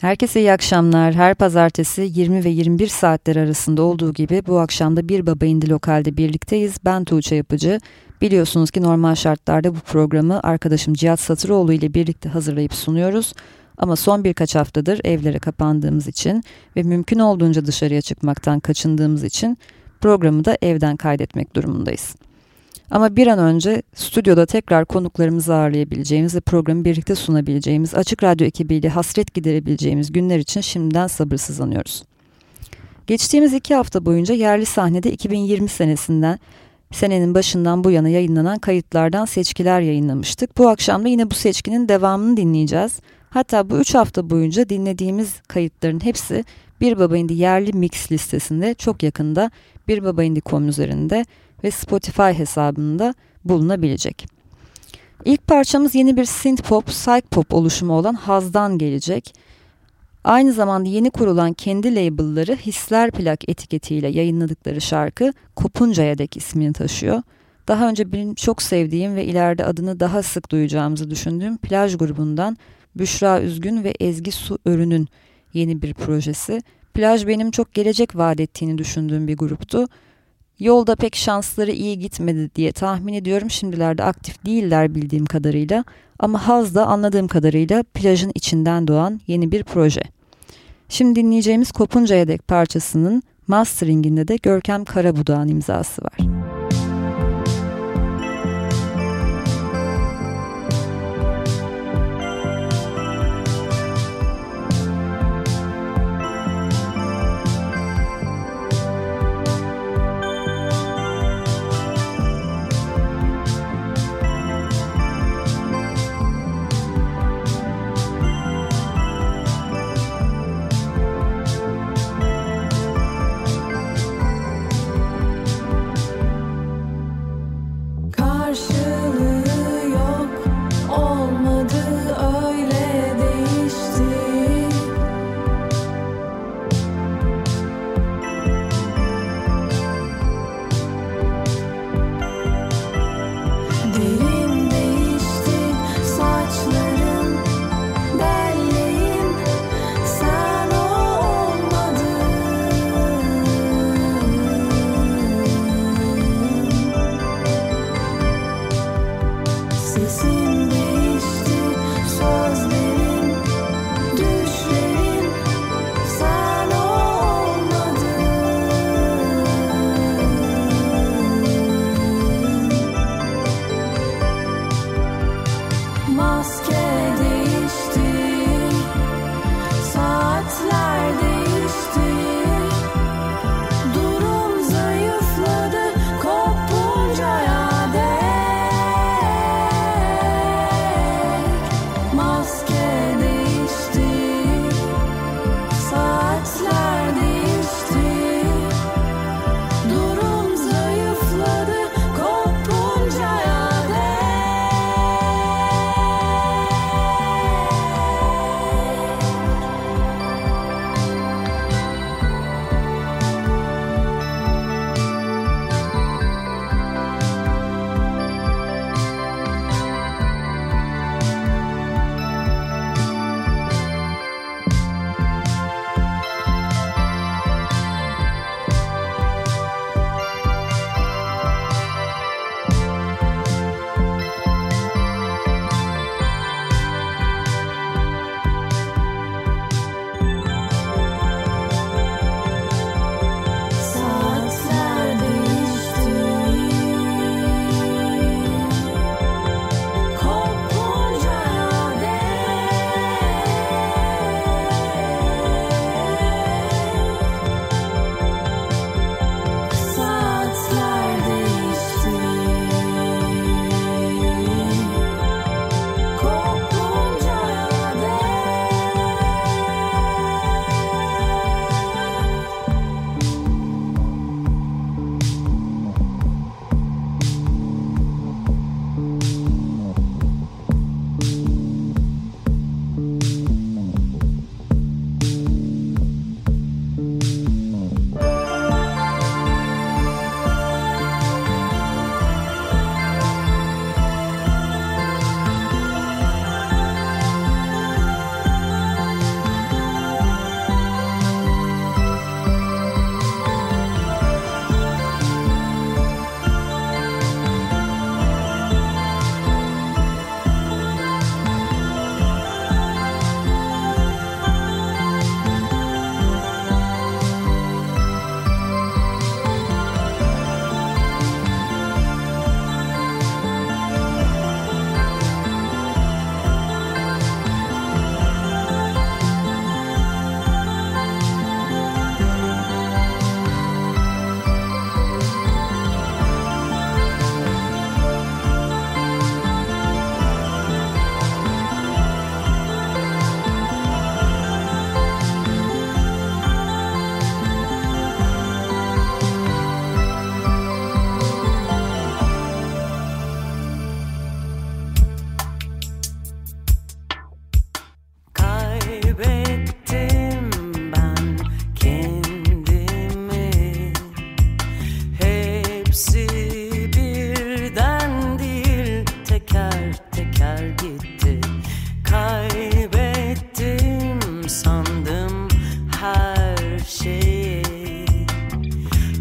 Herkese iyi akşamlar. Her pazartesi 20 ve 21 saatler arasında olduğu gibi bu akşam da Bir Baba indi Lokal'de birlikteyiz. Ben Tuğçe Yapıcı. Biliyorsunuz ki normal şartlarda bu programı arkadaşım Cihat Satıroğlu ile birlikte hazırlayıp sunuyoruz. Ama son birkaç haftadır evlere kapandığımız için ve mümkün olduğunca dışarıya çıkmaktan kaçındığımız için programı da evden kaydetmek durumundayız. Ama bir an önce stüdyoda tekrar konuklarımızı ağırlayabileceğimiz ve programı birlikte sunabileceğimiz, Açık Radyo ekibiyle hasret giderebileceğimiz günler için şimdiden sabırsızlanıyoruz. Geçtiğimiz iki hafta boyunca yerli sahnede 2020 senesinden senenin başından bu yana yayınlanan kayıtlardan seçkiler yayınlamıştık. Bu akşam da yine bu seçkinin devamını dinleyeceğiz. Hatta bu üç hafta boyunca dinlediğimiz kayıtların hepsi Bir Baba Indi yerli mix listesinde çok yakında Bir Baba Indi.com üzerinde ve Spotify hesabında bulunabilecek. İlk parçamız yeni bir synth pop, psych pop oluşumu olan Haz'dan gelecek. Aynı zamanda yeni kurulan kendi labelları Hisler Plak etiketiyle yayınladıkları şarkı Kopunca'ya dek ismini taşıyor. Daha önce benim çok sevdiğim ve ileride adını daha sık duyacağımızı düşündüğüm plaj grubundan Büşra Üzgün ve Ezgi Su Örün'ün yeni bir projesi. Plaj benim çok gelecek vaat ettiğini düşündüğüm bir gruptu. Yolda pek şansları iyi gitmedi diye tahmin ediyorum. Şimdilerde aktif değiller bildiğim kadarıyla. Ama Haz da anladığım kadarıyla plajın içinden doğan yeni bir proje. Şimdi dinleyeceğimiz Kopunca'ya dek parçasının masteringinde de Görkem Karabudağ'ın imzası var. masking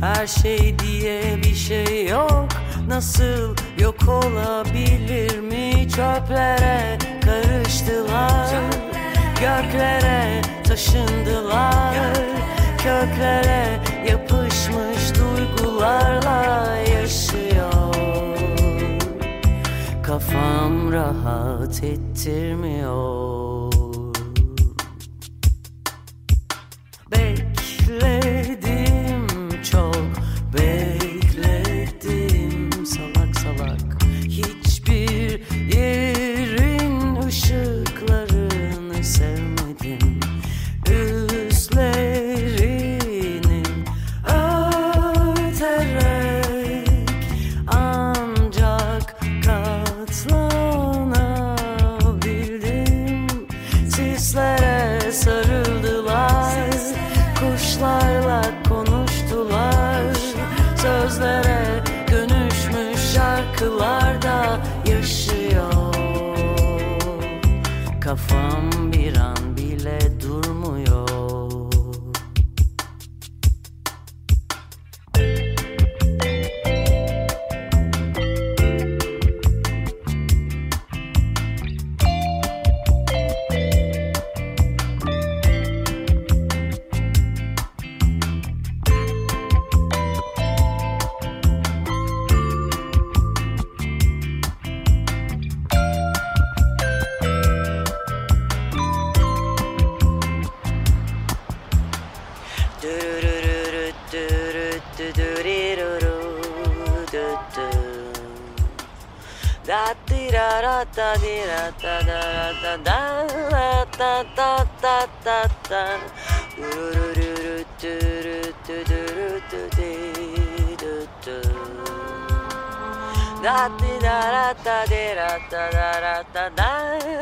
Her şey diye bir şey yok. Nasıl yok olabilir mi? Çöplere karıştılar. Göklere taşındılar. Köklere yapışmış duygularla yaşıyor. Kafam rahat ettirmiyor da ti ra ra ta di ra ta da ra ta da ra ta ta ta ta ta ru ru ru ru tu ru tu tu ru tu di du tu da ti da ra ta di ra ta da ra ta da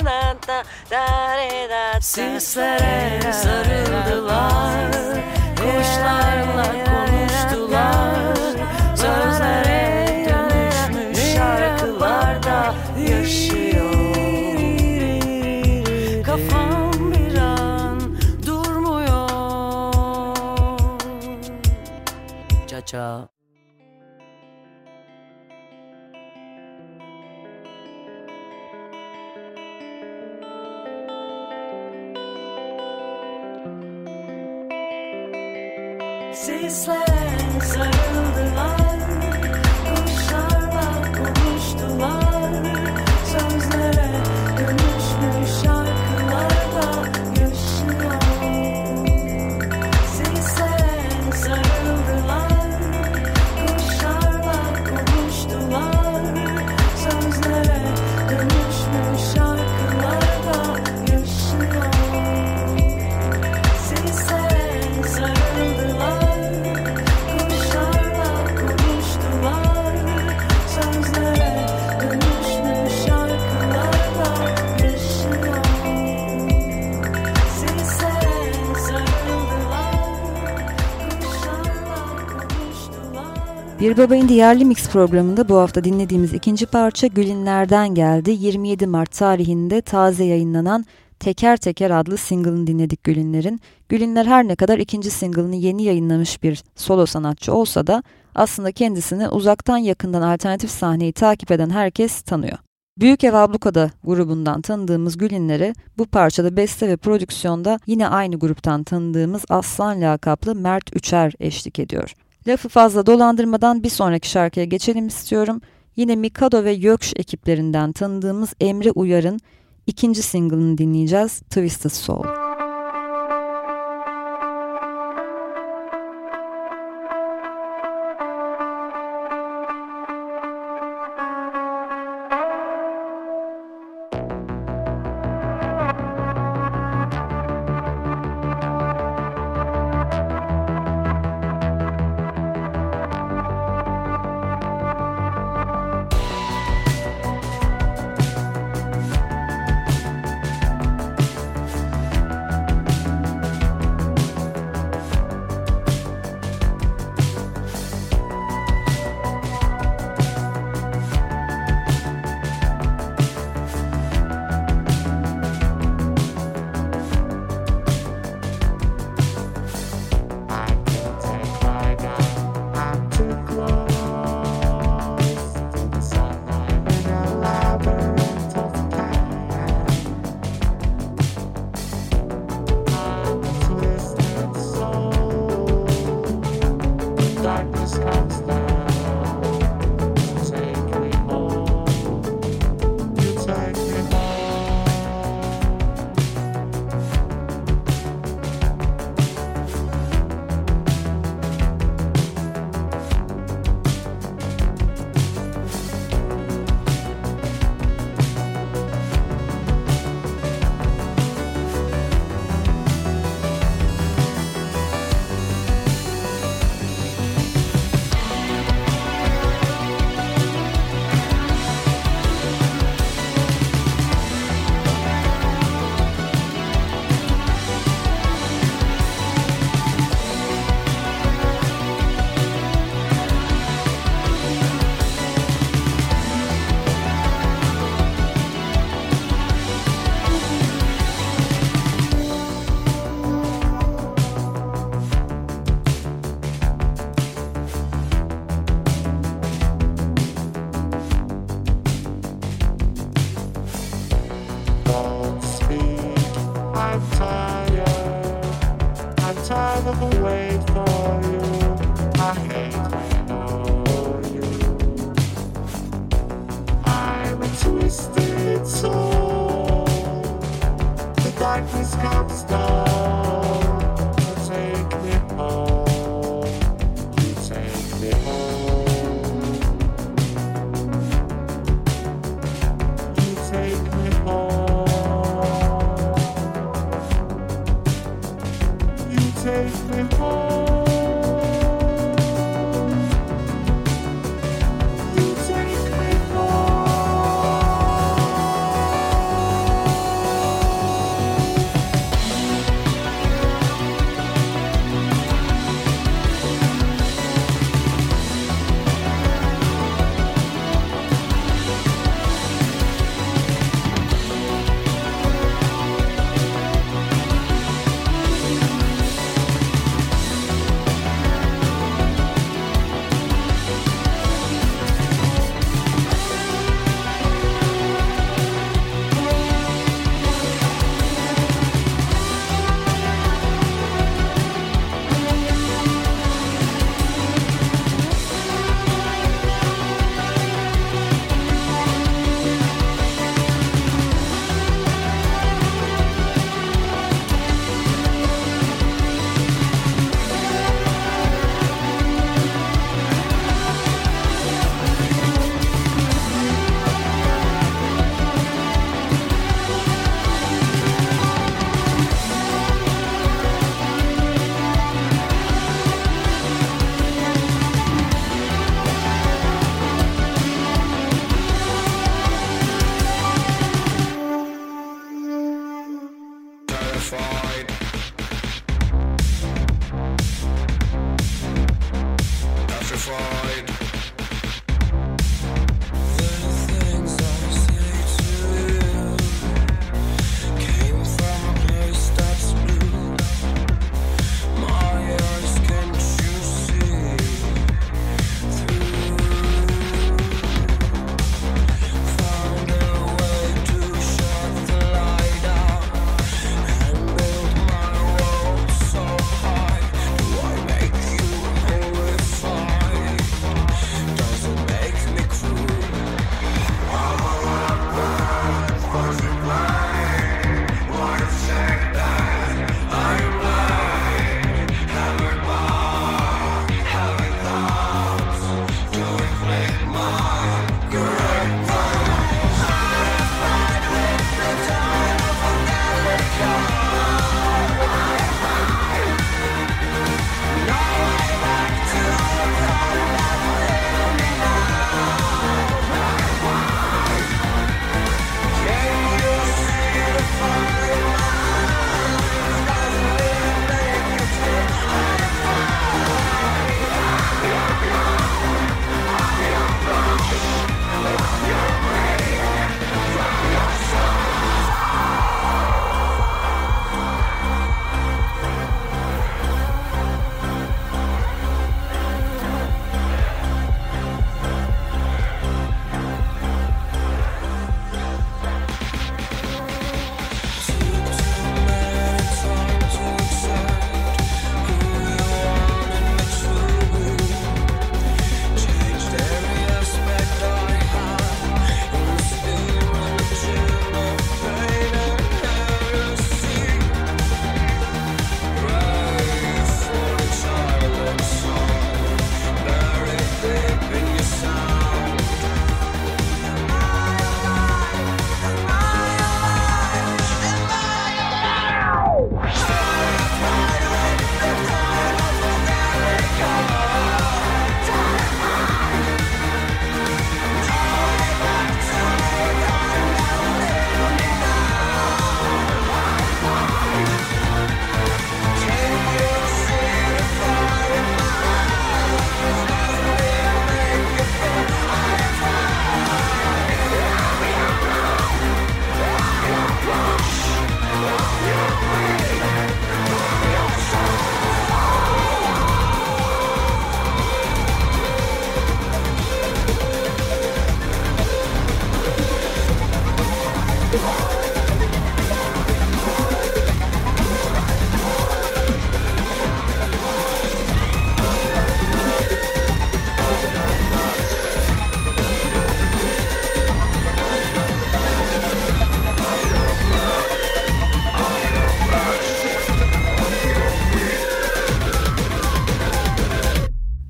ra ta da re da ta Since that end, surrender the Lord Kuşlarla konuştular Sözlere dönüşmüş şarkılarda yaşıyor. Kafam bir an durmuyor. Cha-cha Sesler Bir Baba İndi yerli mix programında bu hafta dinlediğimiz ikinci parça Gülinler'den geldi. 27 Mart tarihinde taze yayınlanan Teker Teker adlı single'ını dinledik Gülinler'in. Gülinler her ne kadar ikinci single'ını yeni yayınlamış bir solo sanatçı olsa da aslında kendisini uzaktan yakından alternatif sahneyi takip eden herkes tanıyor. Büyük Ev Ablukada grubundan tanıdığımız Gülinler'e bu parçada beste ve prodüksiyonda yine aynı gruptan tanıdığımız Aslan lakaplı Mert Üçer eşlik ediyor. Lafı fazla dolandırmadan bir sonraki şarkıya geçelim istiyorum. Yine Mikado ve Gökş ekiplerinden tanıdığımız Emre Uyar'ın ikinci single'ını dinleyeceğiz Twisted Soul. Horrified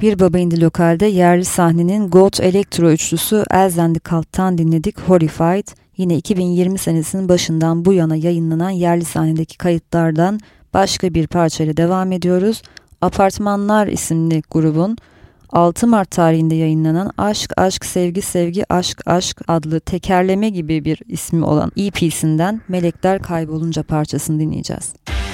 Bir Baba İndi Lokal'de yerli sahnenin Goat Electro üçlüsü Elzen Kalt'tan dinledik Horrified. Yine 2020 senesinin başından bu yana yayınlanan yerli sahnedeki kayıtlardan başka bir parçayla devam ediyoruz. Apartmanlar isimli grubun 6 Mart tarihinde yayınlanan Aşk Aşk Sevgi Sevgi Aşk Aşk adlı tekerleme gibi bir ismi olan EP'sinden Melekler Kaybolunca parçasını dinleyeceğiz. Parça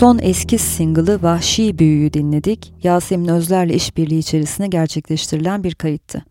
son eskiz single'ı Vahşi Büyü'yü dinledik. Yasemin Özler'le işbirliği içerisinde gerçekleştirilen bir kayıttı.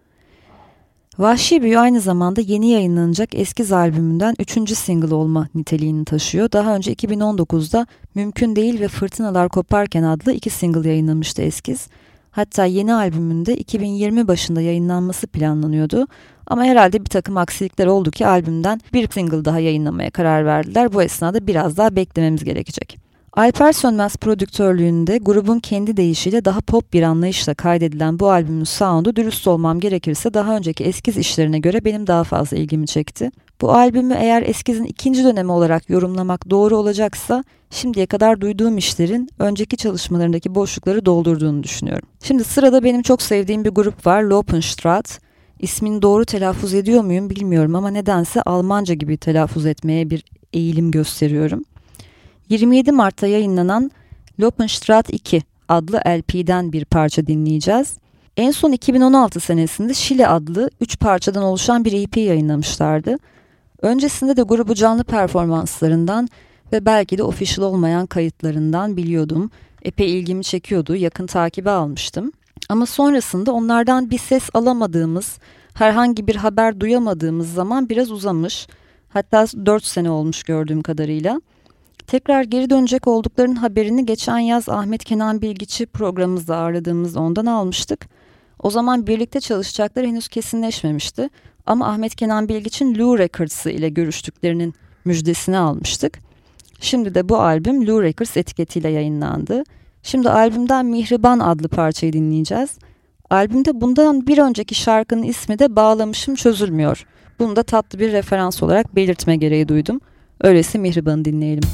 Vahşi Büyü aynı zamanda yeni yayınlanacak Eskiz albümünden üçüncü single olma niteliğini taşıyor. Daha önce 2019'da Mümkün Değil ve Fırtınalar Koparken adlı iki single yayınlamıştı Eskiz. Hatta yeni albümünde 2020 başında yayınlanması planlanıyordu. Ama herhalde bir takım aksilikler oldu ki albümden bir single daha yayınlamaya karar verdiler. Bu esnada biraz daha beklememiz gerekecek. Alper Sönmez prodüktörlüğünde grubun kendi deyişiyle daha pop bir anlayışla kaydedilen bu albümün sound'u dürüst olmam gerekirse daha önceki eskiz işlerine göre benim daha fazla ilgimi çekti. Bu albümü eğer eskizin ikinci dönemi olarak yorumlamak doğru olacaksa şimdiye kadar duyduğum işlerin önceki çalışmalarındaki boşlukları doldurduğunu düşünüyorum. Şimdi sırada benim çok sevdiğim bir grup var Lopenstraat. İsmini doğru telaffuz ediyor muyum bilmiyorum ama nedense Almanca gibi telaffuz etmeye bir eğilim gösteriyorum. 27 Mart'ta yayınlanan Lopenstraat 2 adlı LP'den bir parça dinleyeceğiz. En son 2016 senesinde Şile adlı 3 parçadan oluşan bir EP yayınlamışlardı. Öncesinde de grubu canlı performanslarından ve belki de official olmayan kayıtlarından biliyordum. Epey ilgimi çekiyordu, yakın takibe almıştım. Ama sonrasında onlardan bir ses alamadığımız, herhangi bir haber duyamadığımız zaman biraz uzamış. Hatta 4 sene olmuş gördüğüm kadarıyla. Tekrar geri dönecek olduklarının haberini geçen yaz Ahmet Kenan Bilgiç'i programımızda ağırladığımız ondan almıştık. O zaman birlikte çalışacakları henüz kesinleşmemişti. Ama Ahmet Kenan Bilgiç'in Lou Records ile görüştüklerinin müjdesini almıştık. Şimdi de bu albüm Lou Records etiketiyle yayınlandı. Şimdi albümden Mihriban adlı parçayı dinleyeceğiz. Albümde bundan bir önceki şarkının ismi de Bağlamışım Çözülmüyor. Bunu da tatlı bir referans olarak belirtme gereği duydum. Öyleyse Mihriban'ı dinleyelim.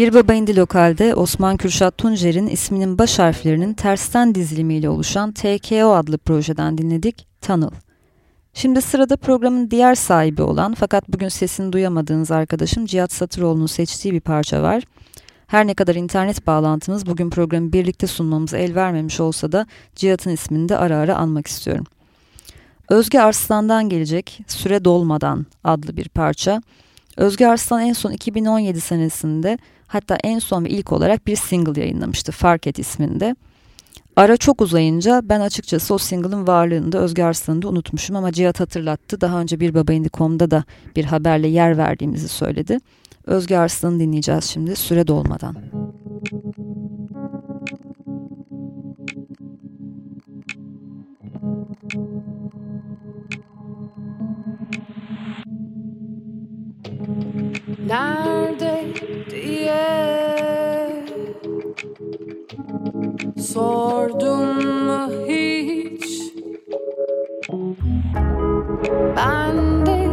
Bir Baba İndi Lokal'de Osman Kürşat Tuncer'in isminin baş harflerinin tersten dizilimiyle oluşan TKO adlı projeden dinledik Tunnel. Şimdi sırada programın diğer sahibi olan fakat bugün sesini duyamadığınız arkadaşım Cihat Satıroğlu'nun seçtiği bir parça var. Her ne kadar internet bağlantımız bugün programı birlikte sunmamıza el vermemiş olsa da Cihat'ın ismini de ara ara anmak istiyorum. Özge Arslan'dan gelecek Süre Dolmadan adlı bir parça. Özge Arslan en son 2017 senesinde hatta en son ve ilk olarak bir single yayınlamıştı Fark Et isminde. Ara çok uzayınca ben açıkçası o single'ın varlığını da Özge Arslan'ı da unutmuşum ama Cihat hatırlattı. Daha önce bir babaindi.com'da da bir haberle yer verdiğimizi söyledi. Özge Arslan'ı dinleyeceğiz şimdi süre dolmadan. Nerede diye Sordum mu hiç? Bende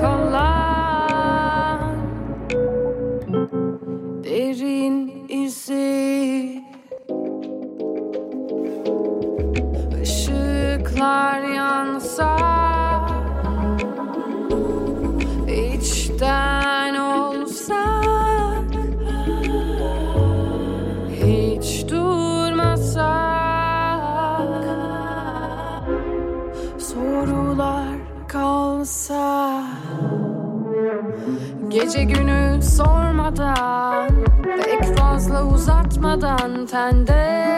kalan Derin izi Işıklar yansa içten olsak hiç durmasak sorular kalsa gece günü sormadan pek fazla uzatmadan tende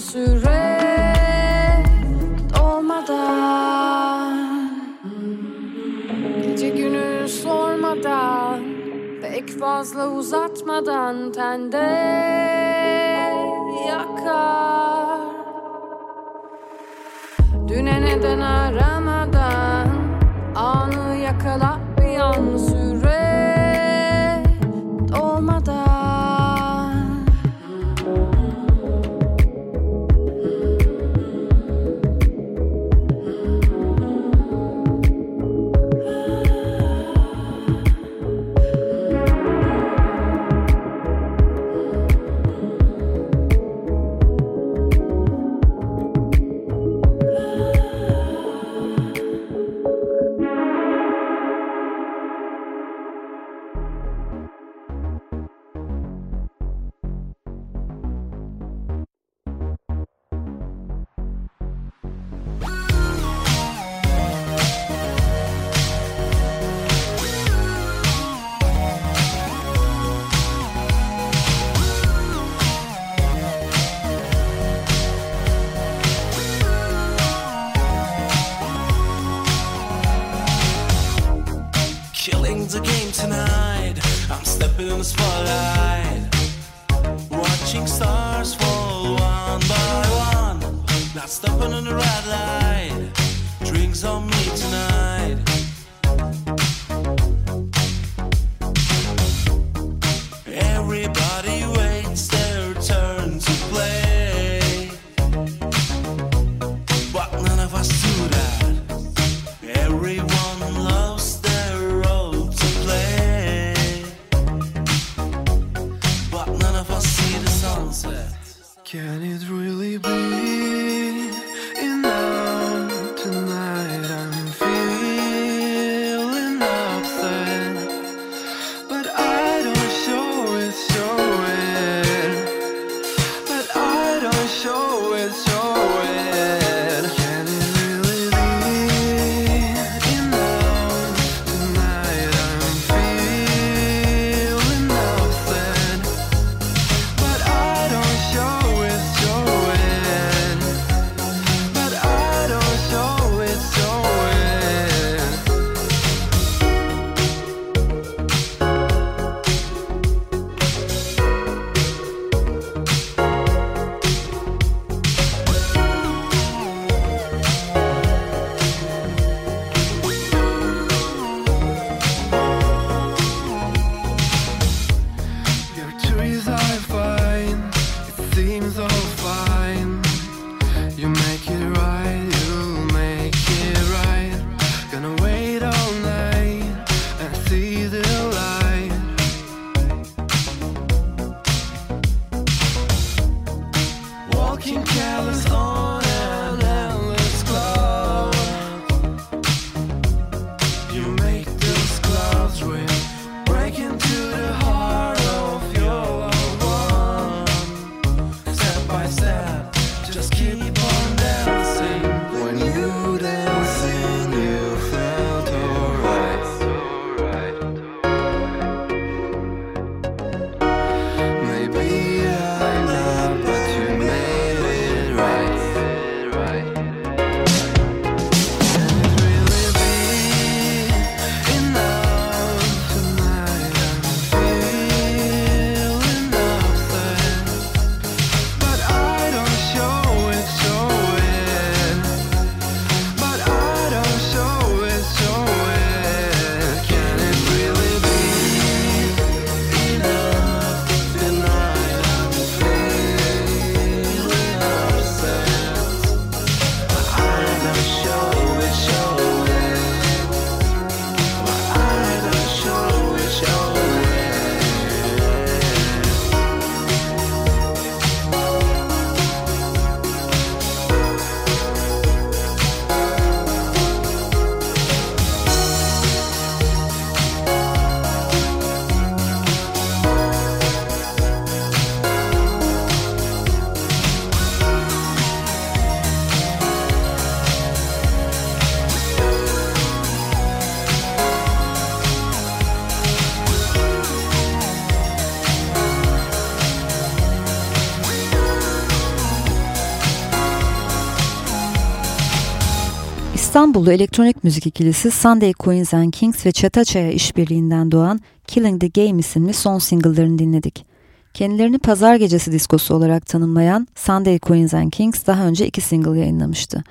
süre Dolmadan Gece günü sormadan Pek fazla uzatmadan tende yakar. Düne neden aramadan İstanbullu elektronik müzik ikilisi Sunday Queens and Kings ve Çataçaya işbirliğinden doğan Killing the Game isimli son single'larını dinledik. Kendilerini pazar gecesi diskosu olarak tanımlayan Sunday Queens and Kings daha önce iki single yayınlamıştı.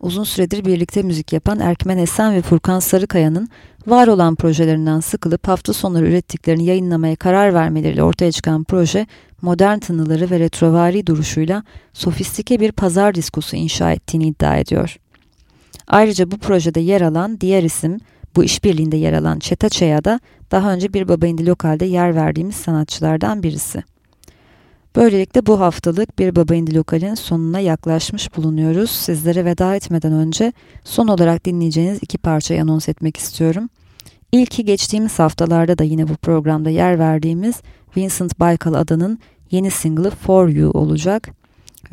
Uzun süredir birlikte müzik yapan Erkmen Esen ve Furkan Sarıkaya'nın var olan projelerinden sıkılıp hafta sonları ürettiklerini yayınlamaya karar vermeleriyle ortaya çıkan proje modern tınıları ve retrovari duruşuyla sofistike bir pazar diskosu inşa ettiğini iddia ediyor. Ayrıca bu projede yer alan diğer isim bu işbirliğinde yer alan Çetaçeya da daha önce bir baba indi lokalde yer verdiğimiz sanatçılardan birisi. Böylelikle bu haftalık bir baba indi lokalin sonuna yaklaşmış bulunuyoruz. Sizlere veda etmeden önce son olarak dinleyeceğiniz iki parçayı anons etmek istiyorum. İlki geçtiğimiz haftalarda da yine bu programda yer verdiğimiz Vincent Baykal Adanın yeni single'ı For You olacak.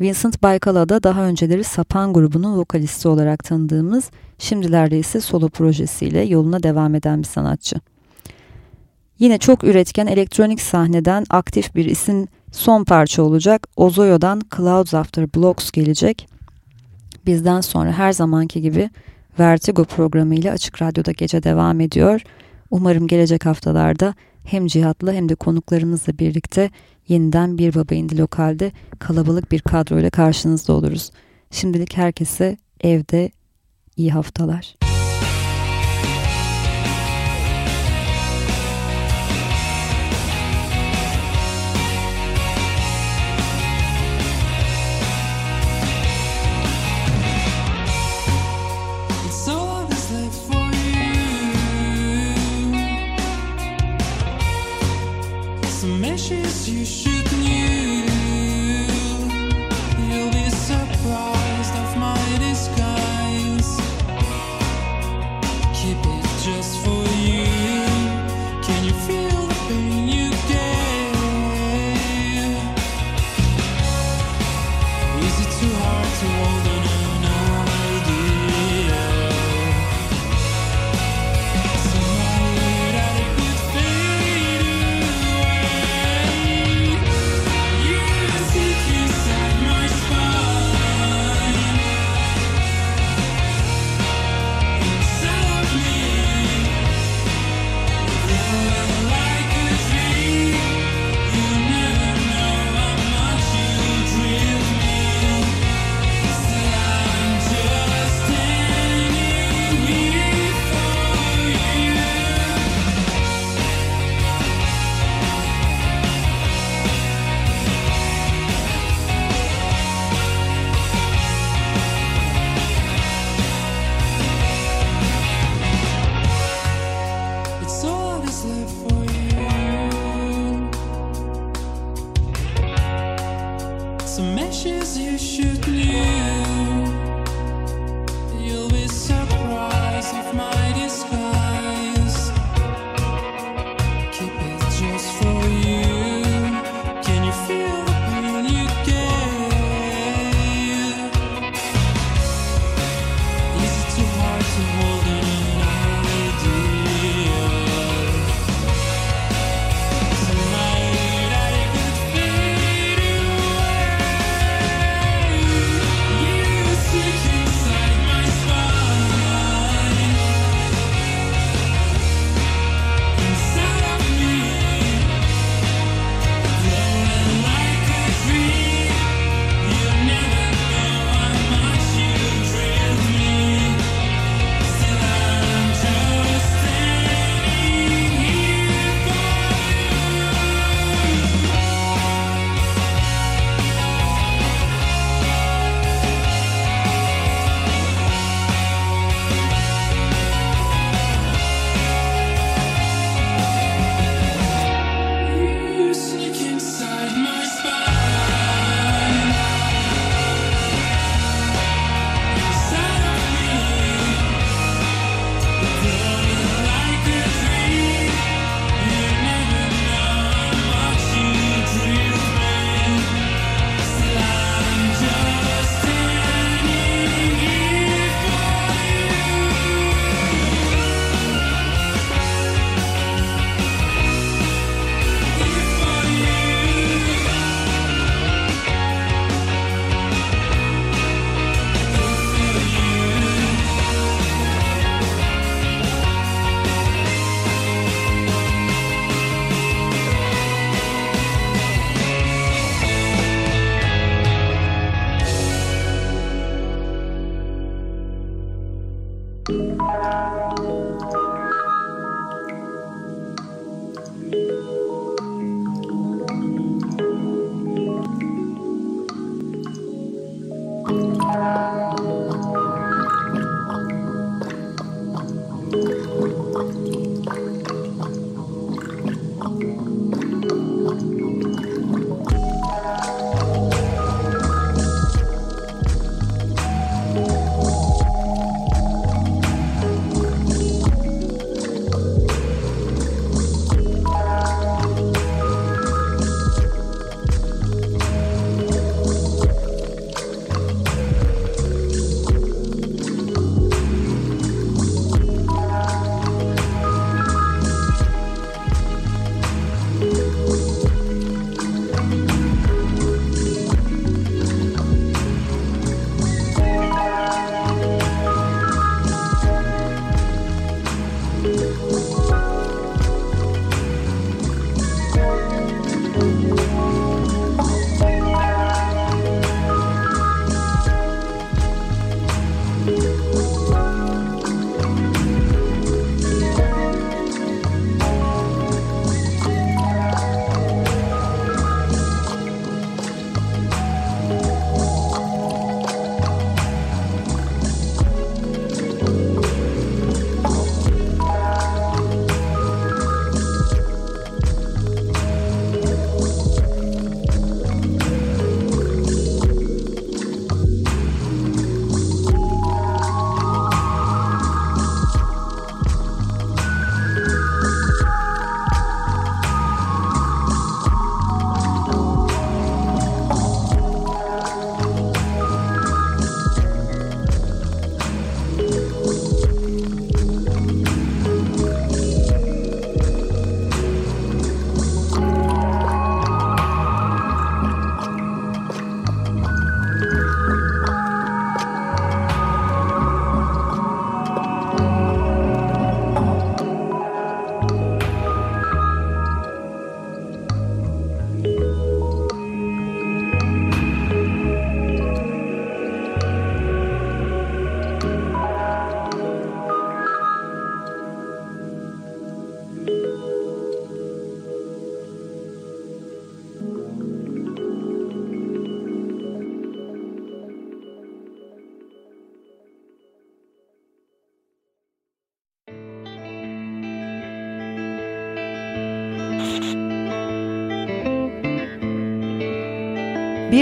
Vincent Baykala'da daha önceleri Sapan grubunun vokalisti olarak tanıdığımız, şimdilerde ise solo projesiyle yoluna devam eden bir sanatçı. Yine çok üretken elektronik sahneden aktif bir isim son parça olacak. Ozoyo'dan Clouds After Blocks gelecek. Bizden sonra her zamanki gibi Vertigo programıyla Açık Radyo'da gece devam ediyor. Umarım gelecek haftalarda hem Cihat'la hem de konuklarımızla birlikte yeniden bir baba indi lokalde kalabalık bir kadroyla karşınızda oluruz. Şimdilik herkese evde iyi haftalar.